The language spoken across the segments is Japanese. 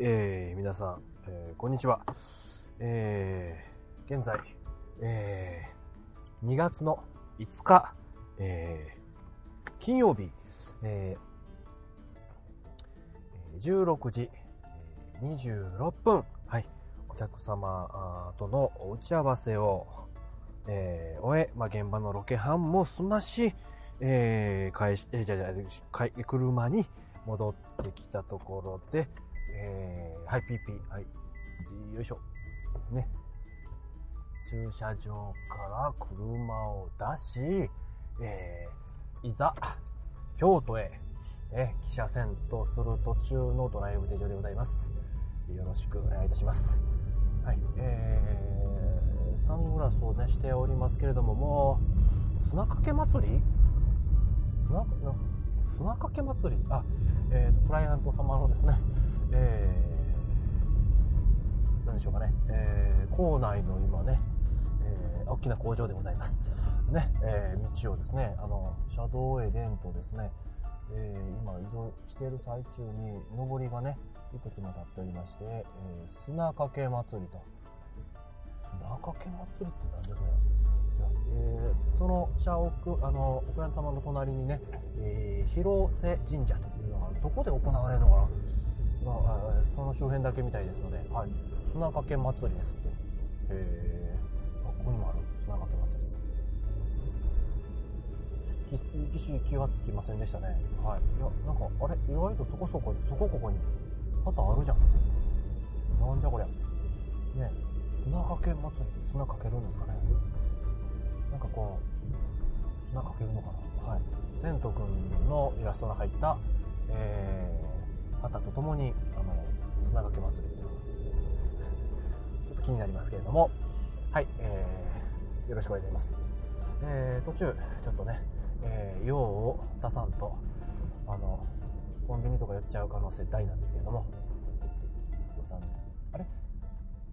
えー、皆さん、えー、こんにちは。えー、現在、えー、2月の5日、えー、金曜日、えー、16時26分、はい、お客様との打ち合わせを、えー、終え、まあ、現場のロケハンも済まし、えー、返し、えー、じゃじゃ、車に戻ってきたところで、えー、はい、ピーピー、はい、よいしょ。ね。駐車場から車を出し、えー、いざ、京都へ、え、汽車線とする途中のドライブ手錠でございます。よろしくお願いいたします。はい、えー、サングラスをね、しておりますけれども、もう、砂かけ祭り？砂、砂かけ祭りあ、えーと、クライアント様のですね、えー、何でしょうかね、えー、校内の今ね、えー、大きな工場でございます。ね、えー、道をですね、あの、車道へ出んとですね、えー、今移動している最中に上りがね、いくつも立っておりまして、えー、砂かけ祭りと。砂かけ祭りって何でそれえー、その社屋、あの、お倉様の隣にね、えー、広瀬神社というのがある、そこで行われるのかな。まあ、その周辺だけみたいですので、はい。砂かけ祭りですって。えー、ここにもある。砂かけ祭り。き、し気がつきませんでしたね。はい。いや、なんか、あれ意外とそこそこ、そこここに、旗あるじゃん。なんじゃこりゃ。ね、砂かけ祭り砂かけるんですかね。かこう砂かけるのかな？はい。千とくんのイラストが入った、えー、旗とともにあの砂かけ祭りっていうのが ちょっと気になりますけれども。はい、えー、よろしくお願いします、えー、途中ちょっとね、えー、用を出さんとあのコンビニとか寄っちゃう可能性大なんですけれども。あれ？あ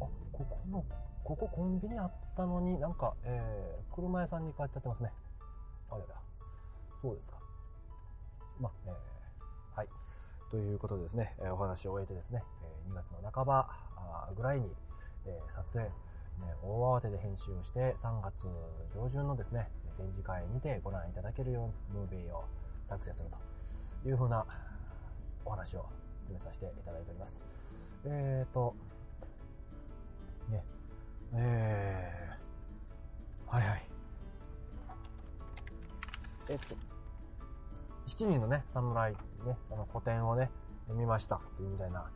ここのここコンビニあったのになんか、えー、車屋さんに変わっちゃってますね。あれだ。そうですか。まあ、えー、はい。ということでですね、えお話を終えてですね、え2月の半ばぐらいに、え撮影、ね、大慌てで編集をして3月上旬のですね、展示会にてご覧いただけるようなムービーを作成するというふうなお話を進めさせていただいております。えっ、ー、と、ね、えー、はいはい。えっと、7人のね、侍、ね、あの古典をね、見ましたっていうみたいな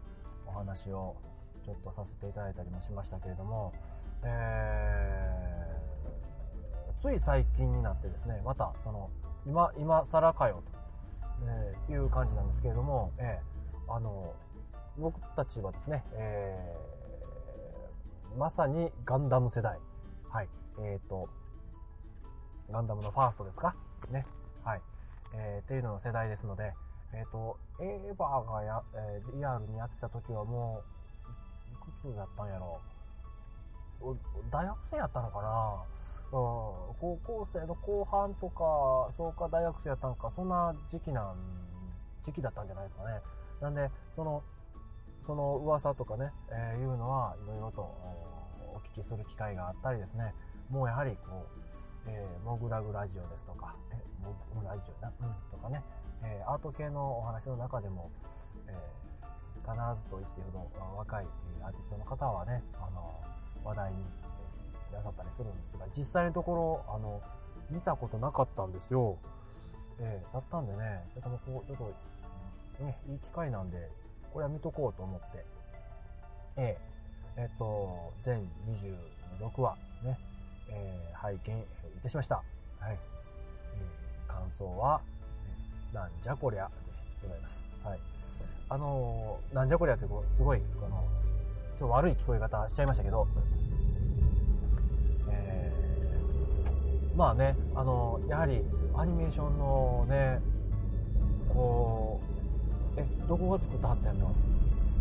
お話をちょっとさせていただいたりもしましたけれども、えー、つい最近になってですね、またその、今、今更かよと、えー、いう感じなんですけれども、えー、あの、僕たちはですね、えーまさにガンダム世代。はい。えっ、ー、と、ガンダムのファーストですか？ね。はい。えー、っていうのの世代ですので、えっ、ー、と、エーバーがや、えー、リアルにやってた時はもう、いくつだったんやろう？大学生やったのかな？うん高校生の後半とか、そうか大学生やったのか、そんな時期なん、時期だったんじゃないですかね。なんで、その、その噂とかね、えー、いうのはいろいろと聞きする機会があったりですね、もうやはりこう、えー、モグラグラジオですとか、え、モグラジオな、うん、とかね、えー、アート系のお話の中でも、えー、必ずと言ってほど若いアーティストの方はね、あの、話題になさったりするんですが、実際のところ、あの、見たことなかったんですよ。えー、だったんでね、ちょっとこう、ちょっと、ね、いい機会なんで、これは見とこうと思って、えー、えっ、と、全26話ね、えー、拝見いたしました。はい。えー、感想は、えー、なんじゃこりゃでございます。はい。あのー、なんじゃこりゃってこう、すごい、この、ちょっと悪い聞こえ方しちゃいましたけど、えー、まあね、あのー、やはりアニメーションのね、こう、え、どこが作ったはったんやろ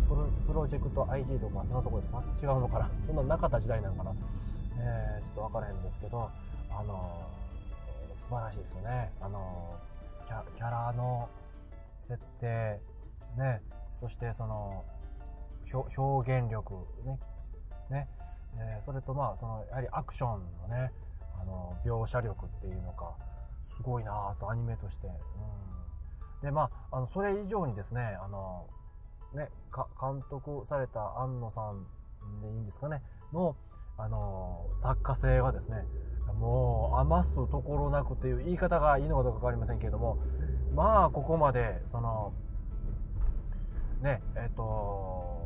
プロジェクト IG とかそんなとこですか？違うのかな？そんななかった時代なのかな？えー、ちょっとわからへんですけど、あのー、素晴らしいですよね。あのー、キャキャラの設定、ね、そしてその、表現力ね、ね、えー、それとまあ、その、やはりアクションのね、あの、描写力っていうのか、すごいなと、アニメとして。うん。で、まあ、あの、それ以上にですね、あの、ね、監督された安野さんでいいんですかね、の、あの、作家性がですね、もう余すところなくっていう言い方がいいのかどうかわかりませんけれども、まあ、ここまで、その、ね、えっ、ー、と、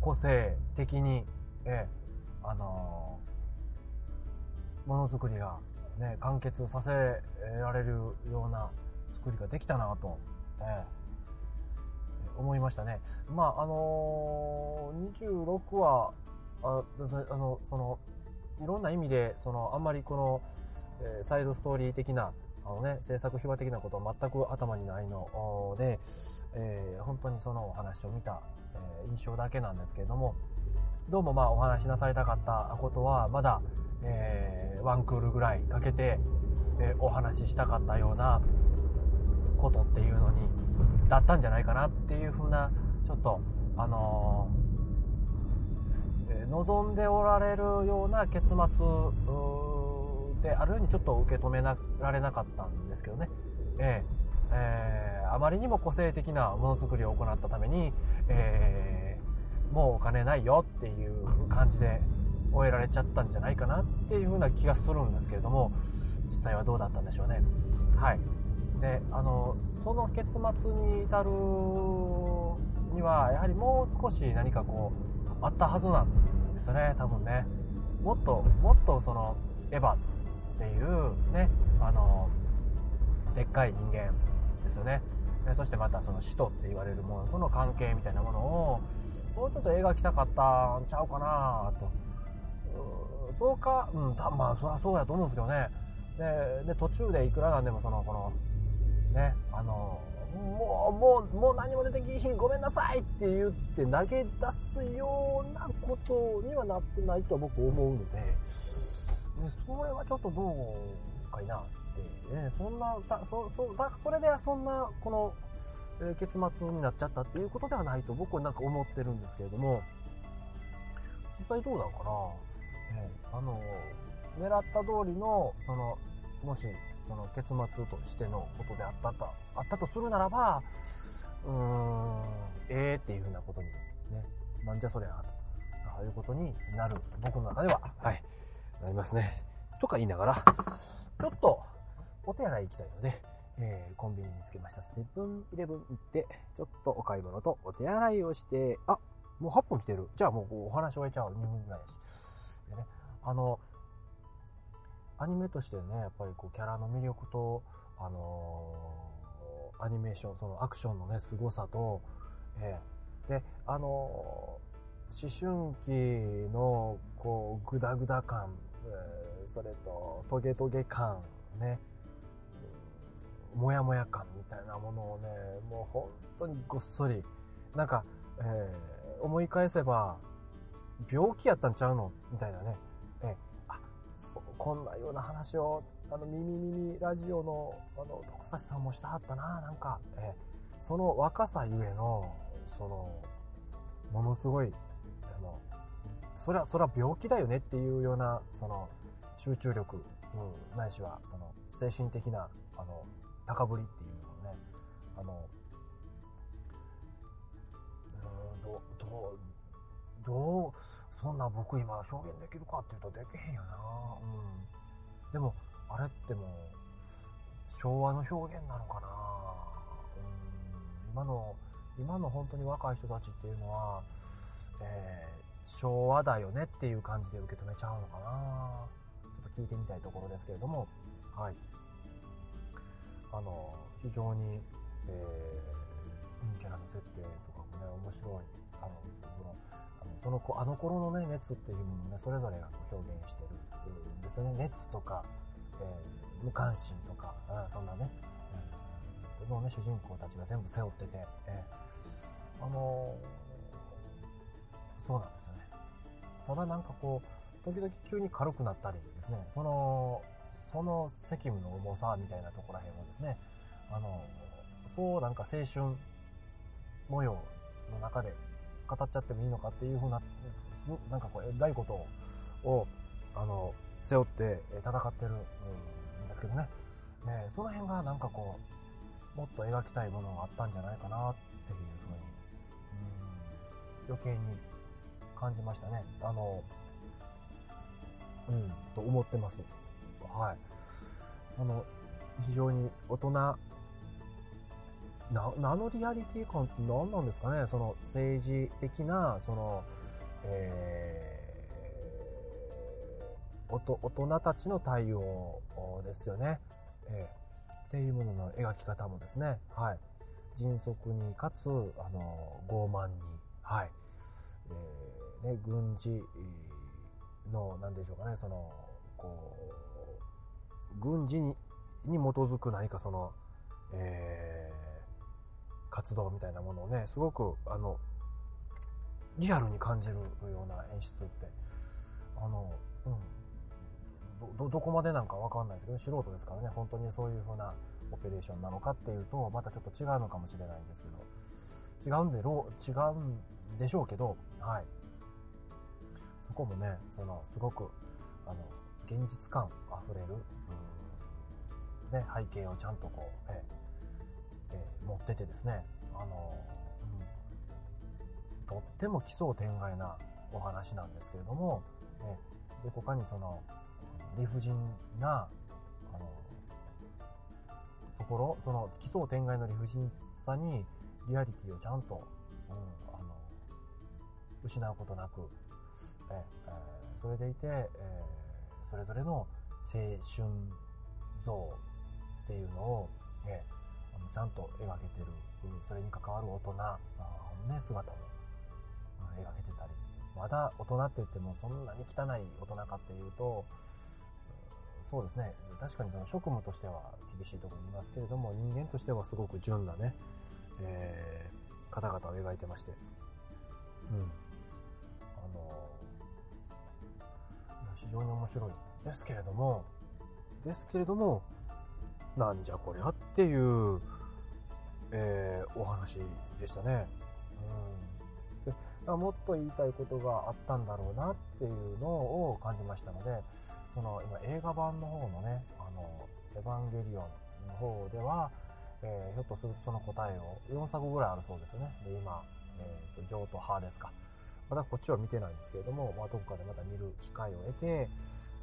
個性的に、えー、あのものづくりが、ね、完結させられるような作りができたなと、えー、思いましたね。まあ、あのー、26話、ああの、その、いろんな意味で、その、あんまりこの、えー、サイドストーリー的な、あのね、制作秘話的なことは全く頭にないので、えー、本当にそのお話を見た、えー、印象だけなんですけれども、どうもまあお話しなされたかったことは、まだ、えー、ワンクールぐらいかけて、えお話ししたかったようなことっていうのに、だったんじゃないかなっていうふうな、ちょっと、あの望んでおられるような結末であるようにちょっと受け止められなかったんですけどね。えー、えー、あまりにも個性的なものづくりを行ったために、え、もうお金ないよっていう感じで終えられちゃったんじゃないかなっていう風な気がするんですけれども、実際はどうだったんでしょうね。はい。で、あの、その結末に至るには、やはりもう少し何かこう、あったはずなんですよね、多分ね。もっと、もっとその、エヴァっていうね、あの、でっかい人間ですよね。そしてまたその使徒って言われるものとの関係みたいなものを、もうちょっと描きたかったんちゃうかなと。そうか、うん、たまあ、そりゃそうやと思うんですけどね。で、途中でいくらなんでもその、この、ね、あの、もう、もう、もう何も出てきひん、ごめんなさいって言って投げ出すようなことにはなってないと僕思うので、ね、それはちょっとどうかいなって、ね、そんな、たそそだそれでそんな、この、え、結末になっちゃったっていうことではないと僕はなんか思ってるんですけれども、実際どうなのかな、えー、あの、狙った通りの、その、もしその結末としてのことであったと、あったとするならば、うーん、ええー、っていうふうなことに、ね、なんじゃそりゃ、と、ああいうことになる、僕の中では、はい、なりますね。とか言いながら、ちょっと、お手洗い行きたいので、えー、コンビニに見つけました。セブンイレブン行って、ちょっとお買い物とお手洗いをして、あ、もう8分来てる。じゃあもうお話終えちゃう。2分ぐらいだし。でね、あの、アニメとしてね、やっぱりこうキャラの魅力と、あのー、アニメーション、そのアクションのね、凄さと、えー、で、あのー、思春期の、こう、グダグダ感、えー、それと、トゲトゲ感、ね、もやもや感みたいなものをね、もう本当にごっそり、なんか、えー、思い返せば、病気やったんちゃうの？みたいなね、えーそうこんなような話をあの耳耳ラジオのあの徳差さんもしたはったななんか、えその若さゆえのそのものすごいあのそれはそれは病気だよねっていうようなその集中力、うん、ないしはその精神的なあの高ぶりっていうのをねあのうんどどうどうそんな僕今表現できるかって言うとできへんよなうん。でも、あれってもう、昭和の表現なのかなうん。今の、今の本当に若い人たちっていうのは、えー、昭和だよねっていう感じで受け止めちゃうのかなちょっと聞いてみたいところですけれども、はい。あの、非常に、えー、キャラの設定とかもね、面白い。あの、その、その子あの頃のね、熱っていうものをね、それぞれが表現してるんですよね。熱とか、えー、無関心とか、あそんなね、えー、のね、主人公たちが全部背負ってて、えー、あのー、そうなんですよね。ただなんかこう、時々急に軽くなったりですね、その、その責務の重さみたいなところら辺はですね、あの、そうなんか青春模様の中で語っちゃってもいいのかっていうふうな、なんかこう、えらいことを、あの、背負って戦ってるんですけどね。ねその辺がなんかこう、もっと描きたいものがあったんじゃないかなっていうふうに、うん、余計に感じましたね。あの、うん、と思ってます。はい。あの、非常に大人、な、名のリアリティ感って何なんですかね？その政治的な、その、えー、大人たちの対応ですよね。えー、っていうものの描き方もですね、はい。迅速にかつ、あの、傲慢に、はい。えー、ね、軍事の、なんでしょうかね、その、こう、軍事にに基づく何かその、えー、活動みたいなものをね、すごく、あの、リアルに感じるような演出って、あの、うん、ど、こまでなんかわかんないですけど、素人ですからね、本当にそういう風なオペレーションなのかっていうと、またちょっと違うのかもしれないんですけど、違うんでろ、違うんでしょうけど、はい。そこもね、その、すごく、あの、現実感溢れる、うん、ね、背景をちゃんとこう、ええー、持っててですね、あの、うん、とっても奇想天外なお話なんですけれども、えどこかにその、理不尽な、あの、ところ、その奇想天外の理不尽さにリアリティをちゃんと、うん、あの、失うことなく、えー、それでいて、え、それぞれの青春像っていうのを、ね、ちゃんと描けてる、それに関わる大人。の、ね、姿も描けてたり、まだ大人って言ってもそんなに汚い大人かっていうと、そうですね、確かにその職務としては厳しいところにいますけれども、人間としてはすごく純なね、えー、方々を描いてまして、うん。あの非常に面白いですけれども、ですけれども、なんじゃこりゃっていう、えー、お話でしたね。うん、でもっと言いたいことがあったんだろうなっていうのを感じましたので、その今映画版の方のね、あの、エヴァンゲリオンの方では、えー、ひょっとするとその答えを4作ぐらいあるそうですね。で、今、えっ、ー、と、ジョーとハですか。まだこっちは見てないんですけれども、まあ、どこかでまた見る機会を得て、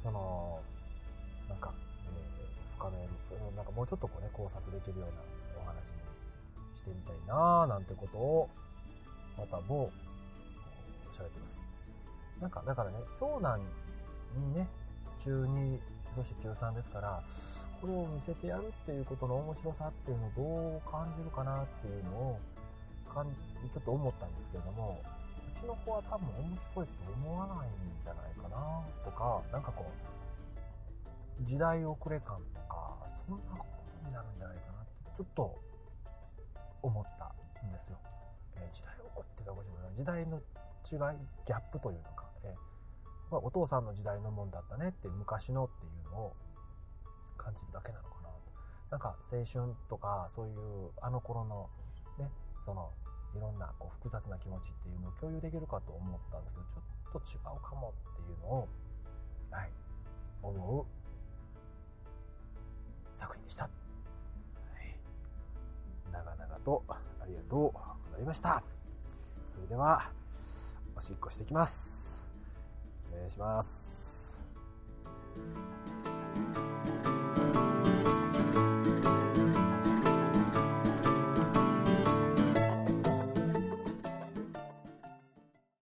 その、なんか、えー、深める、なんかもうちょっとこうね、考察できるようなお話にしてみたいなぁ、なんてことを、またも、喋ってます。なんか、だからね、長男にね、中2、そして中3ですから、これを見せてやるっていうことの面白さっていうのをどう感じるかなっていうのを、かんちょっと思ったんですけれども、うちの子は多分面白いと思わないんじゃないかなとか、なんかこう、時代遅れ感とか、そんなことになるんじゃないかなってちょっと思ったんですよ。えー、時代遅れってどこじゃない。時代の違い、ギャップというのか、えー、お父さんの時代のもんだったねって昔のっていうのを感じるだけなのかななんか青春とかそういうあの頃のね、そのいろんなこう複雑な気持ちっていうのを共有できるかと思ったんですけど、ちょっと違うかもっていうのを、はい、思うとうございました。それでは、おしっこしてきます。失礼します。